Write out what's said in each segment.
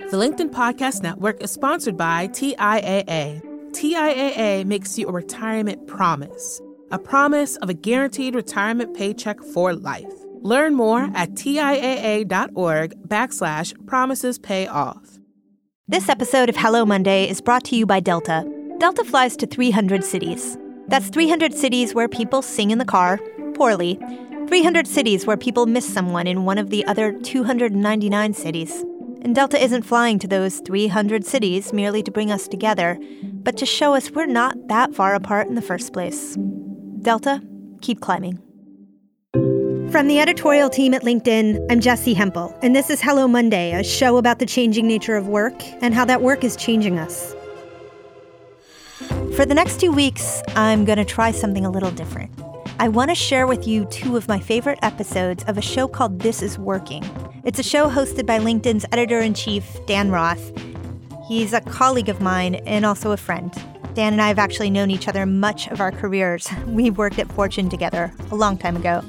The LinkedIn Podcast Network is sponsored by TIAA. TIAA makes you a retirement promise, a promise of a guaranteed retirement paycheck for life. Learn more at TIAA.org backslash promises pay off. This episode of Hello Monday is brought to you by Delta. Delta flies to 300 cities. That's 300 cities where people sing in the car, poorly, 300 cities where people miss someone in one of the other 299 cities. And Delta isn't flying to those 300 cities merely to bring us together, but to show us we're not that far apart in the first place. Delta, keep climbing. From the editorial team at LinkedIn, I'm Jessi Hempel, and this is Hello Monday, a show about the changing nature of work and how that work is changing us. For the next two weeks, I'm going to try something a little different. I want to share with you two of my favorite episodes of a show called This Is Working. It's a show hosted by LinkedIn's editor in chief, Dan Roth. He's a colleague of mine and also a friend. Dan and I have actually known each other much of our careers. We worked at Fortune together a long time ago.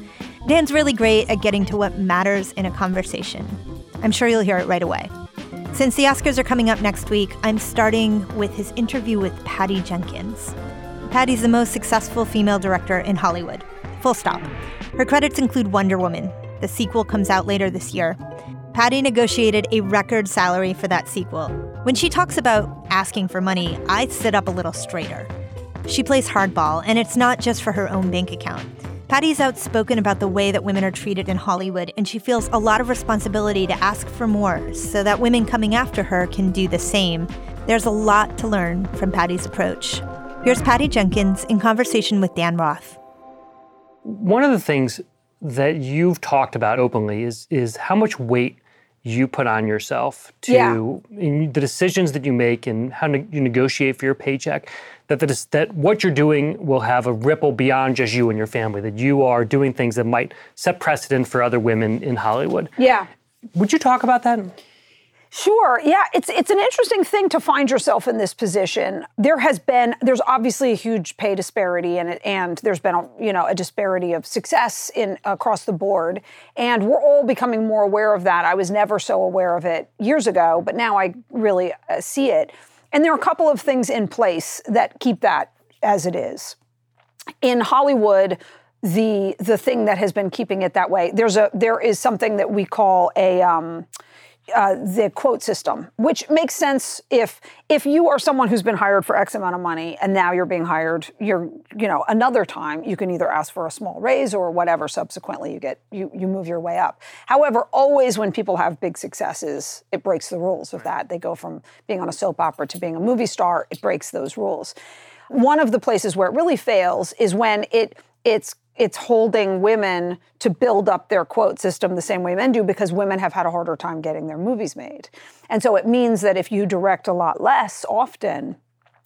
Dan's really great at getting to what matters in a conversation. I'm sure you'll hear it right away. Since the Oscars are coming up next week, I'm starting with his interview with Patty Jenkins. Patty's the most successful female director in Hollywood. Full stop. Her credits include Wonder Woman. The sequel comes out later this year. Patty negotiated a record salary for that sequel. When she talks about asking for money, I sit up a little straighter. She plays hardball, and it's not just for her own bank account. Patty's outspoken about the way that women are treated in Hollywood, and she feels a lot of responsibility to ask for more so that women coming after her can do the same. There's a lot to learn from Patty's approach. Here's Patty Jenkins in conversation with Dan Roth. One of the things that you've talked about openly is is how much weight you put on yourself to Yeah. in the decisions that you make and how ne- you negotiate for your paycheck. That the, that what you're doing will have a ripple beyond just you and your family. That you are doing things that might set precedent for other women in Hollywood. Yeah. Would you talk about that? Sure. Yeah, it's it's an interesting thing to find yourself in this position. There has been there's obviously a huge pay disparity it and there's been a, you know a disparity of success in across the board and we're all becoming more aware of that. I was never so aware of it years ago, but now I really uh, see it. And there are a couple of things in place that keep that as it is. In Hollywood, the the thing that has been keeping it that way, there's a there is something that we call a um, uh, the quote system, which makes sense if if you are someone who's been hired for X amount of money and now you're being hired, you're you know another time you can either ask for a small raise or whatever. Subsequently, you get you you move your way up. However, always when people have big successes, it breaks the rules of that. They go from being on a soap opera to being a movie star. It breaks those rules. One of the places where it really fails is when it it's it's holding women to build up their quote system the same way men do because women have had a harder time getting their movies made. And so it means that if you direct a lot less often,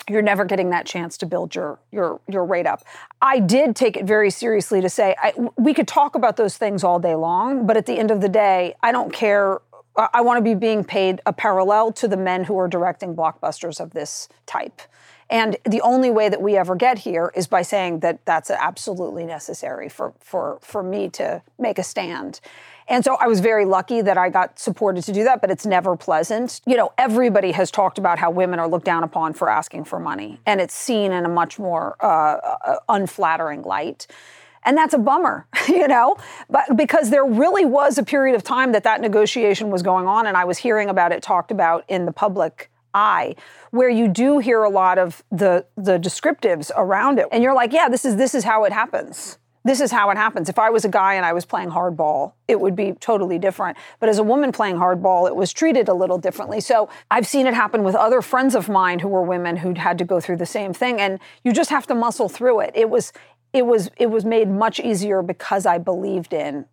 you're never getting that chance to build your your your rate up. I did take it very seriously to say I, we could talk about those things all day long, but at the end of the day, I don't care. I I want to be being paid a parallel to the men who are directing blockbusters of this type. And the only way that we ever get here is by saying that that's absolutely necessary for, for, for me to make a stand. And so I was very lucky that I got supported to do that, but it's never pleasant. You know, everybody has talked about how women are looked down upon for asking for money, and it's seen in a much more uh, uh, unflattering light. And that's a bummer, you know, but because there really was a period of time that that negotiation was going on, and I was hearing about it talked about in the public eye where you do hear a lot of the the descriptives around it. And you're like yeah this is this is how it happens. This is how it happens. If i was a guy and i was playing hardball it would be totally different. But as a woman playing hardball it was treated a little differently. So i've seen it happen with other friends of mine who were women who'd had to go through the same thing and you just have to muscle through it. It was it was it was made much easier because i believed in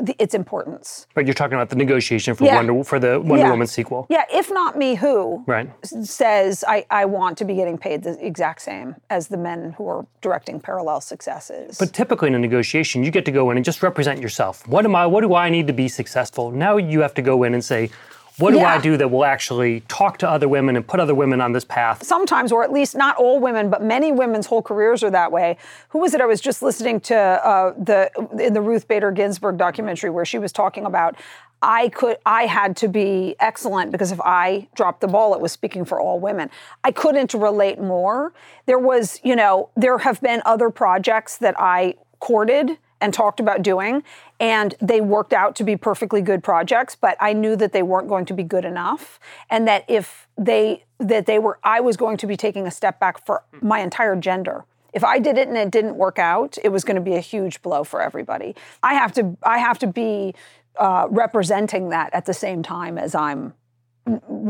the, its importance But you're talking about the negotiation for Yeah. Wonder for the Wonder Yeah. Woman sequel, yeah if not me who right? says I, I want to be getting paid the exact same as the men who are directing parallel successes. But typically in a negotiation, you get to go in and just represent yourself. What am I? What do I need to be successful? Now you have to go in and say, What do I do that will actually talk to other women and put other women on this path? sometimes, or at least not all women, but many women's whole careers are that way. Who was it? I was just listening to uh, the in the Ruth Bader Ginsburg documentary where she was talking about. I could, I had to be excellent because if I dropped the ball, it was speaking for all women. I couldn't relate more. There was, you know, there have been other projects that I courted and talked about doing, and they worked out to be perfectly good projects. But I knew that they weren't going to be good enough, and that if they that they were, I was going to be taking a step back for my entire gender. If I did it and it didn't work out, it was going to be a huge blow for everybody. I have to, I have to be uh, representing that at the same time as I'm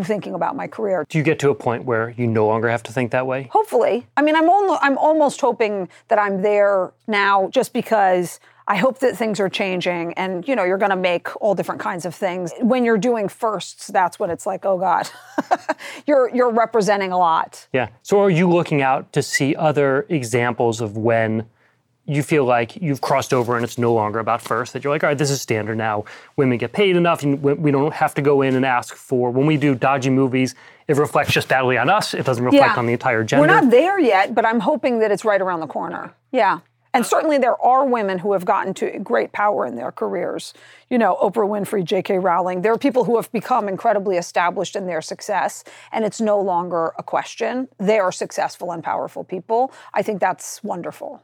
thinking about my career. Do you get to a point where you no longer have to think that way? Hopefully. I mean, I'm almost, I'm almost hoping that I'm there now just because I hope that things are changing and you know, you're going to make all different kinds of things. When you're doing firsts, that's when it's like, oh god. you're you're representing a lot. Yeah. So are you looking out to see other examples of when you feel like you've crossed over and it's no longer about first, that you're like, all right, this is standard now. Women get paid enough and we we don't have to go in and ask for, when we do dodgy movies, it reflects just badly on us. It doesn't reflect on the entire gender. We're not there yet, but I'm hoping that it's right around the corner. Yeah. And certainly there are women who have gotten to great power in their careers. You know, Oprah Winfrey, J.K. Rowling. There are people who have become incredibly established in their success, and it's no longer a question. They are successful and powerful people. I think that's wonderful.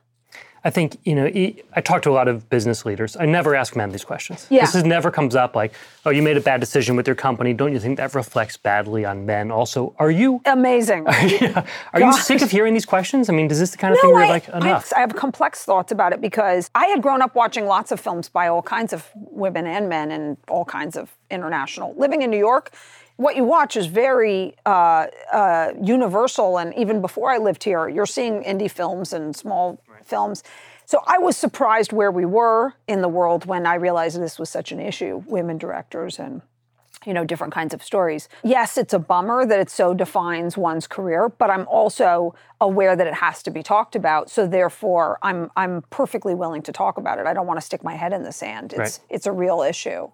I think, you know, I talk to a lot of business leaders. I never ask men these questions. Yeah. This is never comes up like, oh, you made a bad decision with your company. Don't you think that reflects badly on men? Also, are you Amazing. are you sick of hearing these questions? I mean, is this the kind of thing where you're like, enough? I, I have complex thoughts about it because I had grown up watching lots of films by all kinds of women and men and all kinds of international. Living in New York, what you watch is very uh, uh, universal. And even before I lived here, you're seeing indie films and small films. So I was surprised where we were in the world when I realized this was such an issue women directors and you know different kinds of stories yes it's a bummer that it so defines one's career but i'm also aware that it has to be talked about so therefore i'm i'm perfectly willing to talk about it i don't want to stick my head in the sand it's Right. it's a real issue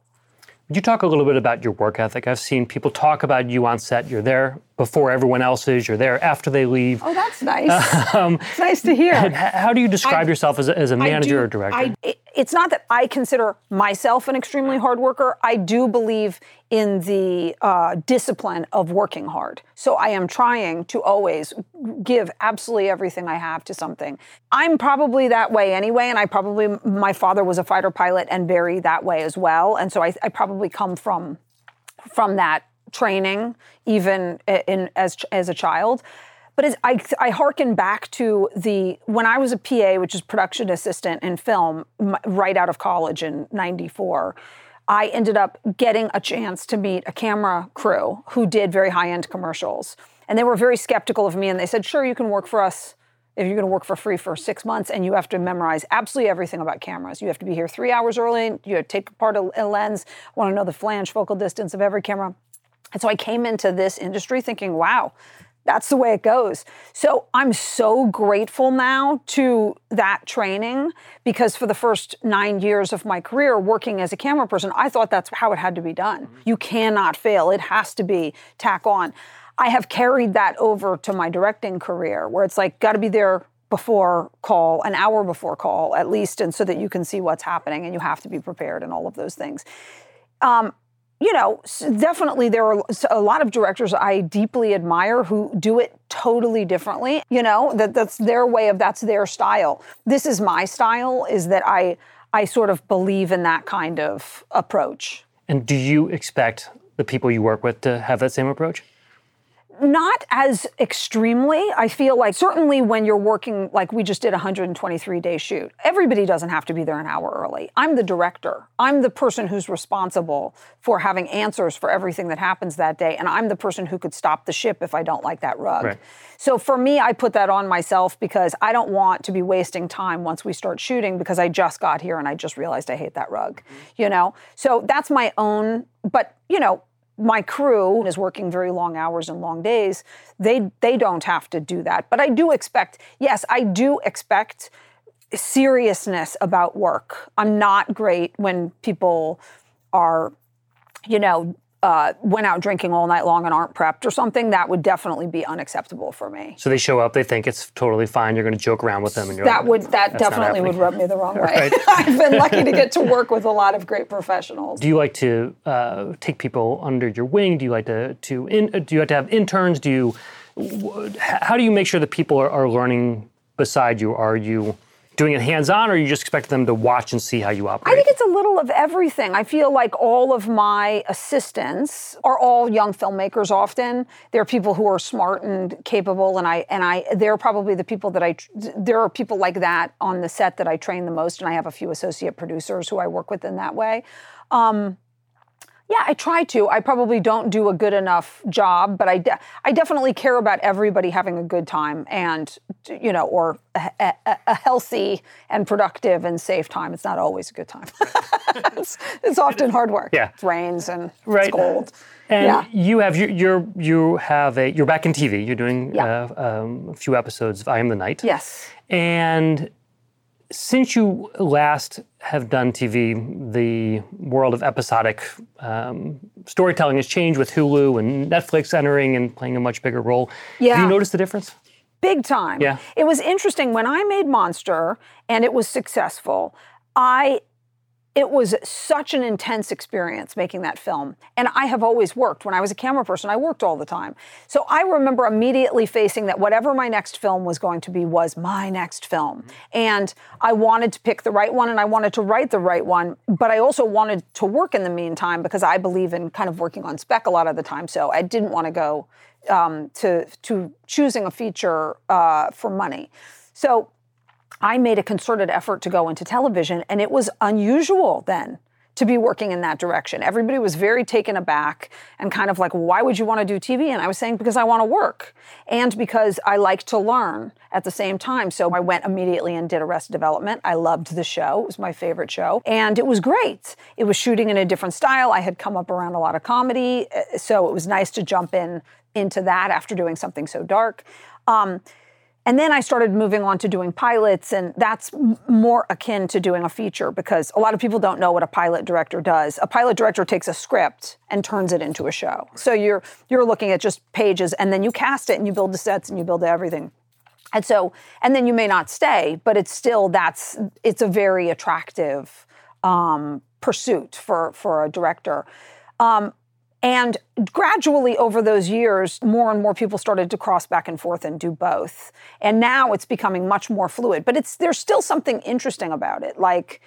Would you talk a little bit about your work ethic? I've seen people talk about you on set. You're there before everyone else is. You're there after they leave. oh that's nice it's nice to hear How do you describe yourself as a, as a manager or director? I, it's not that I consider myself an extremely hard worker. I do believe in the uh, discipline of working hard. So I am trying to always give absolutely everything I have to something. I'm probably that way anyway, and I probably, my father was a fighter pilot and very that way as well. And so I, I probably come from from that training, even in as as a child. But as I, I hearken back to the when I was a PA, which is production assistant in film, right out of college in '94. I ended up getting a chance to meet a camera crew who did very high end commercials. And they were very skeptical of me and they said, sure, you can work for us if you're going to work for free for six months and you have to memorize absolutely everything about cameras. You have to be here three hours early, you take apart a lens, want to know the flange focal distance of every camera. And so I came into this industry thinking, wow, that's the way it goes. So I'm so grateful now to that training because for the first nine years of my career working as a camera person, I thought that's how it had to be done. Mm-hmm. You cannot fail, it has to be tack on. I have carried that over to my directing career where it's like, got to be there before call, an hour before call at least, and so that you can see what's happening and you have to be prepared and all of those things um, you know, definitely there are a lot of directors I deeply admire who do it totally differently. You know, that that's their way of that's their style. This is my style is that I I sort of believe in that kind of approach. and do you expect the people you work with to have that same approach? Not as extremely. I feel like certainly when you're working, like we just did a 123 day shoot, everybody doesn't have to be there an hour early. I'm the director. I'm the person who's responsible for having answers for everything that happens that day. And I'm the person who could stop the ship if I don't like that rug. Right. So for me, I put that on myself because I don't want to be wasting time once we start shooting because I just got here and I just realized I hate that rug, mm-hmm. you know? So that's my own, but you know, my crew is working very long hours and long days. They they don't have to do that. But I do expect, yes, I do expect seriousness about work. I'm not great when people are, you know, uh, went out drinking all night long and aren't prepped or something, that would definitely be unacceptable for me. So they show up, they think it's totally fine. You're going to joke around with them, and you're that like, would that definitely would rub me the wrong way. Right. I've been lucky to get to work with a lot of great professionals. Do you like to uh, take people under your wing? Do you like to to in, uh, do you like to have interns? Do you how do you make sure that people are, are learning beside you? Are you doing it hands on, or you just expect them to watch and see how you operate? I think it's a little of everything. I feel like all of my assistants are all young filmmakers. Often they're people who are smart and capable, and I and I they're probably the people that I. There are people like that on the set that I train the most, and I have a few associate producers who I work with in that way. Um, yeah, I try to. I probably don't do a good enough job, but I, de- I definitely care about everybody having a good time and, you know, or a, a, a healthy and productive and safe time. It's not always a good time. it's, it's often hard work. Yeah. It rains and Right. it's cold. And Yeah. you have you you're you have a you're back in TV. You're doing Yeah. uh, um, a few episodes of I Am the Night. Yes. And since you last have done TV, the world of episodic um, storytelling has changed with Hulu and Netflix entering and playing a much bigger role. Have Yeah. you noticed the difference? Big time. Yeah. It was interesting when I made Monster and it was successful. I it was such an intense experience making that film. And I have always worked. When I was a camera person, I worked all the time. So I remember immediately facing that whatever my next film was going to be was my next film. And I wanted to pick the right one and I wanted to write the right one, but I also wanted to work in the meantime because I believe in kind of working on spec a lot of the time. So I didn't want to go um, to to choosing a feature uh, for money. So I made a concerted effort to go into television, and it was unusual then to be working in that direction. Everybody was very taken aback and kind of like, why would you want to do TV? And I was saying, because I want to work and because I like to learn at the same time. So I went immediately and did Arrested Development. I loved the show, it was my favorite show, and it was great. It was shooting in a different style. I had come up around a lot of comedy, uh, so it was nice to jump in into that after doing something so dark. Um, and then I started moving on to doing pilots, and that's more akin to doing a feature because a lot of people don't know what a pilot director does. A pilot director takes a script and turns it into a show. So you're you're looking at just pages, and then you cast it, and you build the sets, and you build everything. And so, and then you may not stay, but it's still that's it's a very attractive um, pursuit for for a director. Um, and gradually over those years, more and more people started to cross back and forth and do both. And now it's becoming much more fluid. But it's there's still something interesting about it. Like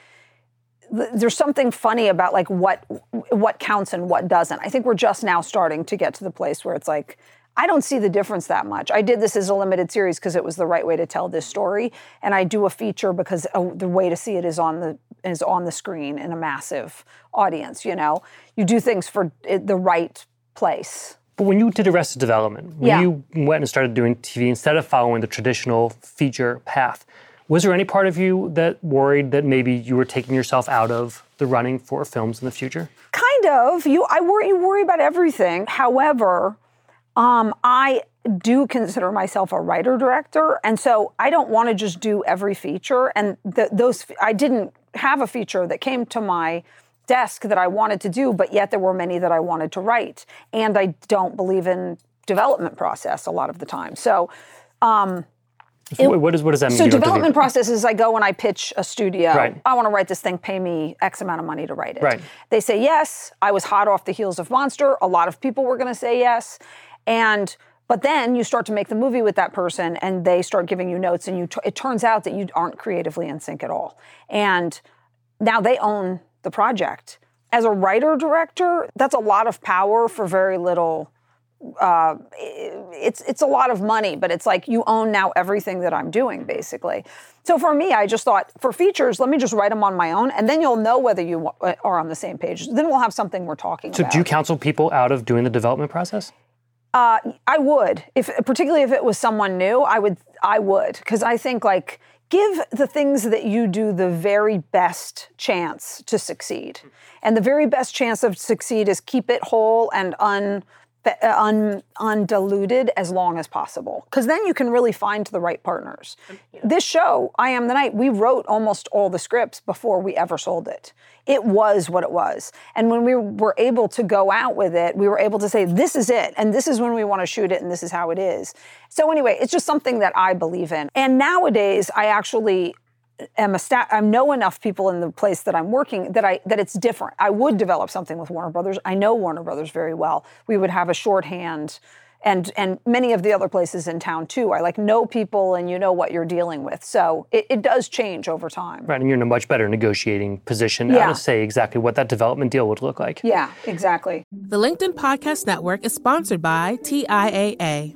there's something funny about like what what counts and what doesn't. I think we're just now starting to get to the place where it's like I don't see the difference that much. I did this as a limited series because it was the right way to tell this story, and I do a feature because uh, the way to see it is on the is on the screen in a massive audience. You know, you do things for the right place. But when you did Arrested Development, when Yeah. you went and started doing TV instead of following the traditional feature path, was there any part of you that worried that maybe you were taking yourself out of the running for films in the future? Kind of. You, I worry. You worry about everything. However, um, I do consider myself a writer director, and so I don't want to just do every feature. And th- those, I didn't have a feature that came to my desk that I wanted to do, but yet there were many that I wanted to write. And I don't believe in development process a lot of the time. So. Um, What- what, does, what does that mean? so development process is I go and I pitch a studio. Right. I want to write this thing, pay me X amount of money to write it. Right. They say yes. I was hot off the heels of Monster. A lot of people were going to say yes. And but then you start to make the movie with that person and they start giving you notes and you t- it turns out that you aren't creatively in sync at all. And now they own the project. As a writer director, that's a lot of power for very little uh, it's it's a lot of money, but it's like you own now everything that I'm doing, basically. So for me, I just thought for features, let me just write them on my own, and then you'll know whether you wa- are on the same page. Then we'll have something we're talking So about. So do you counsel people out of doing the development process? Uh, I would, if particularly if it was someone new, I would, I would, because I think like give the things that you do the very best chance to succeed, and the very best chance of succeed is keep it whole and un, Uh, undiluted as long as possible because then you can really find the right partners. This show, I Am the Night, we wrote almost all the scripts before we ever sold it. It was what it was. And when we were able to go out with it, we were able to say, this is it, and this is when we want to shoot it, and this is how it is. So, anyway, it's just something that I believe in. And nowadays, I actually am a stat I know enough people in the place that I'm working that I that it's different. I would develop something with Warner Brothers. I know Warner Brothers very well. We would have a shorthand and and many of the other places in town too. I like know people and you know what you're dealing with. So it, it does change over time. Right, and you're in a much better negotiating position Yeah. to say exactly what that development deal would look like. Yeah, exactly. The LinkedIn Podcast Network is sponsored by TIAA.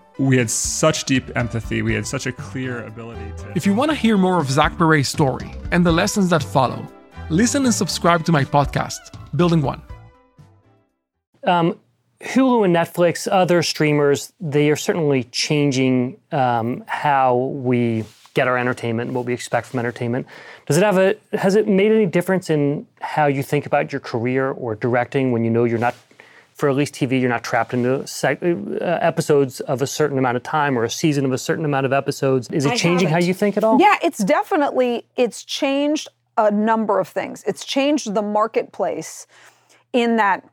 we had such deep empathy. We had such a clear ability to. If you want to hear more of Zach Perret's story and the lessons that follow, listen and subscribe to my podcast, Building One. Hulu and Netflix, other streamers, they are certainly changing um, how we get our entertainment and what we expect from entertainment. Does it have a has it made any difference in how you think about your career or directing when you know you're not for at least TV you're not trapped into sec- uh, episodes of a certain amount of time or a season of a certain amount of episodes? Is it I changing how haven't. you think at all? Yeah, it's definitely it's changed a number of things. It's changed the marketplace in that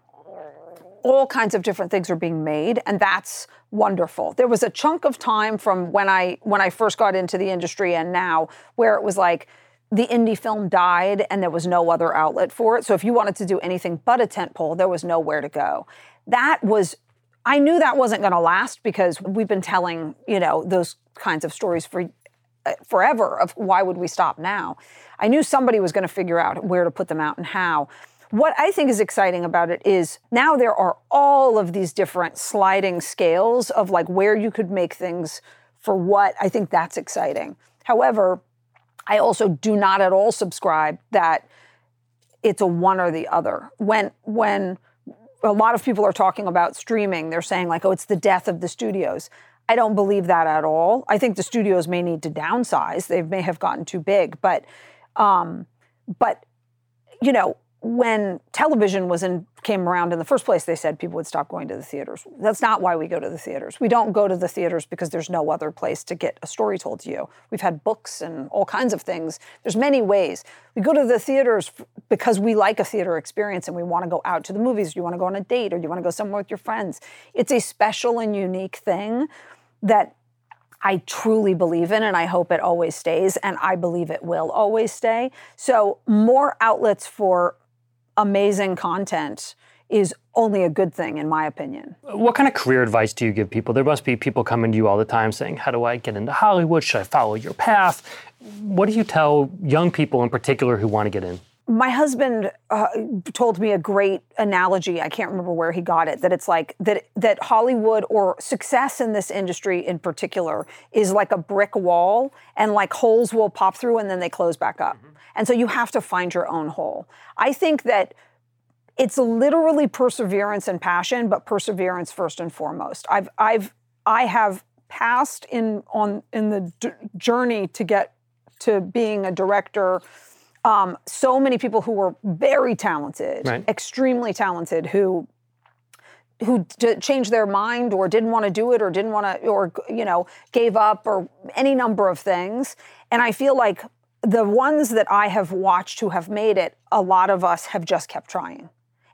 all kinds of different things are being made and that's wonderful. There was a chunk of time from when I when I first got into the industry and now where it was like the indie film died and there was no other outlet for it. So if you wanted to do anything but a tent pole, there was nowhere to go. That was I knew that wasn't going to last because we've been telling, you know, those kinds of stories for uh, forever of why would we stop now. I knew somebody was going to figure out where to put them out and how. What I think is exciting about it is now there are all of these different sliding scales of like where you could make things for what. I think that's exciting. However, I also do not at all subscribe that it's a one or the other. When when a lot of people are talking about streaming, they're saying like, oh, it's the death of the studios. I don't believe that at all. I think the studios may need to downsize. They may have gotten too big, but um, but you know, when television was in came around in the first place, they said people would stop going to the theaters. That's not why we go to the theaters. We don't go to the theaters because there's no other place to get a story told to you. We've had books and all kinds of things. There's many ways. We go to the theaters because we like a theater experience and we want to go out to the movies. You want to go on a date or you want to go somewhere with your friends. It's a special and unique thing that I truly believe in, and I hope it always stays, and I believe it will always stay. So, more outlets for amazing content is only a good thing, in my opinion. What kind of career advice do you give people? There must be people coming to you all the time saying, How do I get into Hollywood? Should I follow your path? What do you tell young people in particular who want to get in? My husband uh, told me a great analogy. I can't remember where he got it that it's like that that hollywood or success in this industry in particular is like a brick wall and like holes will pop through and then they close back up. And so you have to find your own hole. I think that it's literally perseverance and passion but perseverance first and foremost. I've i've i have passed in on in the d- journey to get to being a director um, so many people who were very talented, Right. extremely talented, who who d- changed their mind or didn't want to do it or didn't want to or you know gave up or any number of things. And i feel like the ones that i have watched who have made it a lot of us have just kept trying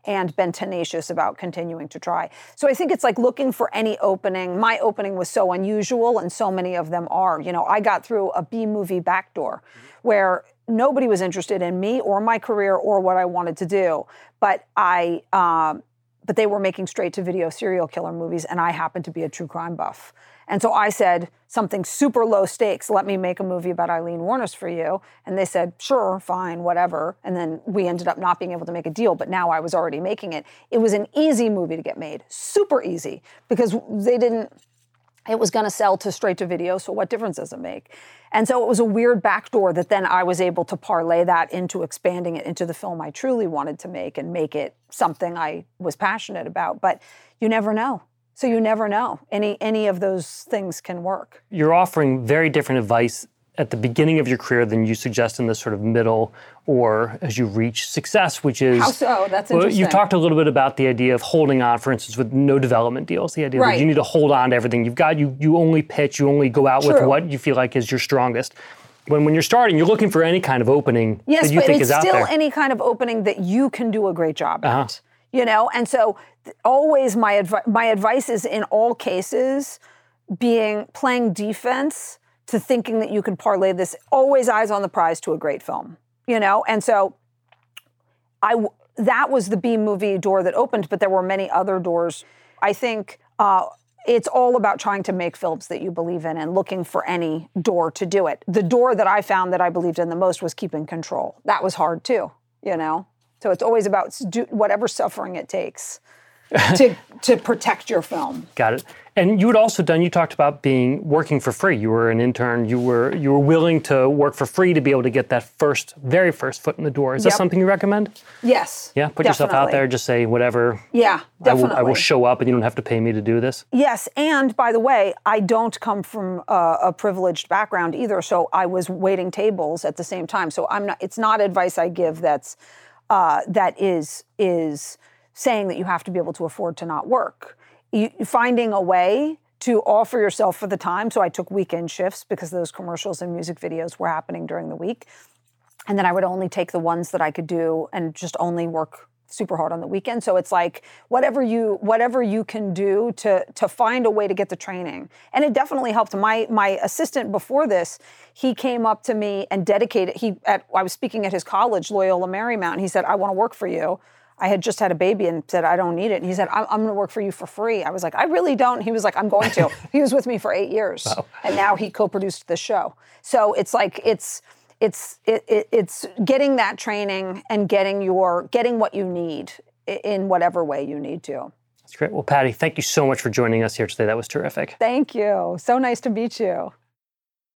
and been tenacious about continuing to try. So i think it's like looking for any opening. My opening was so unusual and so many of them are. You know i got through a b movie backdoor where nobody was interested in me or my career or what i wanted to do but i um, but they were making straight to video serial killer movies and I happened to be a true crime buff. And so I said something super low stakes, let me make a movie about Aileen Wuornos for you. And they said, sure, fine, whatever. And then we ended up not being able to make a deal, but now I was already making it. It was an easy movie to get made, super easy, because they didn't it was going to sell to straight to video so what difference does it make? And so it was a weird backdoor that then i was able to parlay that into expanding it into the film i truly wanted to make and make it something i was passionate about but you never know. So you never know. Any any of those things can work. You're offering very different advice at the beginning of your career than you suggest in the sort of middle or as you reach success, which is How so? That's Well, you've talked a little bit about the idea of holding on, for instance, with no development deals. The idea that you need to hold on to everything you've got. You you only pitch, you only go out with what you feel like is your strongest. When when you're starting, you're looking for any kind of opening Yes, that you but think it's is out still any kind of opening that you can do a great job Uh-huh. at. You know, and so th- always my advi- my advice is in all cases being playing defense to thinking that you can parlay this always eyes on the prize to a great film. You know, and so I that was the B movie door that opened, but there were many other doors. I think uh, it's all about trying to make films that you believe in and looking for any door to do it. The door that I found that I believed in the most was keeping control. That was hard too, you know. So it's always about do whatever suffering it takes to to protect your film. Got it. And you had also done. You talked about being working for free. You were an intern. You were you were willing to work for free to be able to get that first, very first foot in the door. Is that something you recommend? Yes. Yeah. Put yourself out there. Just say whatever. Yeah, I definitely. will, I will show up, and you don't have to pay me to do this. Yes, and by the way, I don't come from a, a privileged background either, so I was waiting tables at the same time. So I'm not. It's not advice I give that's uh, that is is saying that you have to be able to afford to not work. You, finding a way to offer yourself for the time. So I took weekend shifts because those commercials and music videos were happening during the week and then I would only take the ones that I could do and just only work super hard on the weekend. So it's like whatever you whatever you can do to to find a way to get the training. And it definitely helped. My my assistant before this, he came up to me and dedicated he at I was speaking at his college, Loyola Marymount, and he said, I want to work for you. I had just had a baby and said, I don't need it. And he said, I'm, I'm going to work for you for free. I was like, I really don't. He was like, I'm going to. he was with me for eight years. And now he co produced the show. So it's like, it's, it's it, it, it's getting that training and getting your getting what you need in whatever way you need to. That's great. Well, Patty, thank you so much for joining us here today. That was terrific. Thank you. So nice to meet you.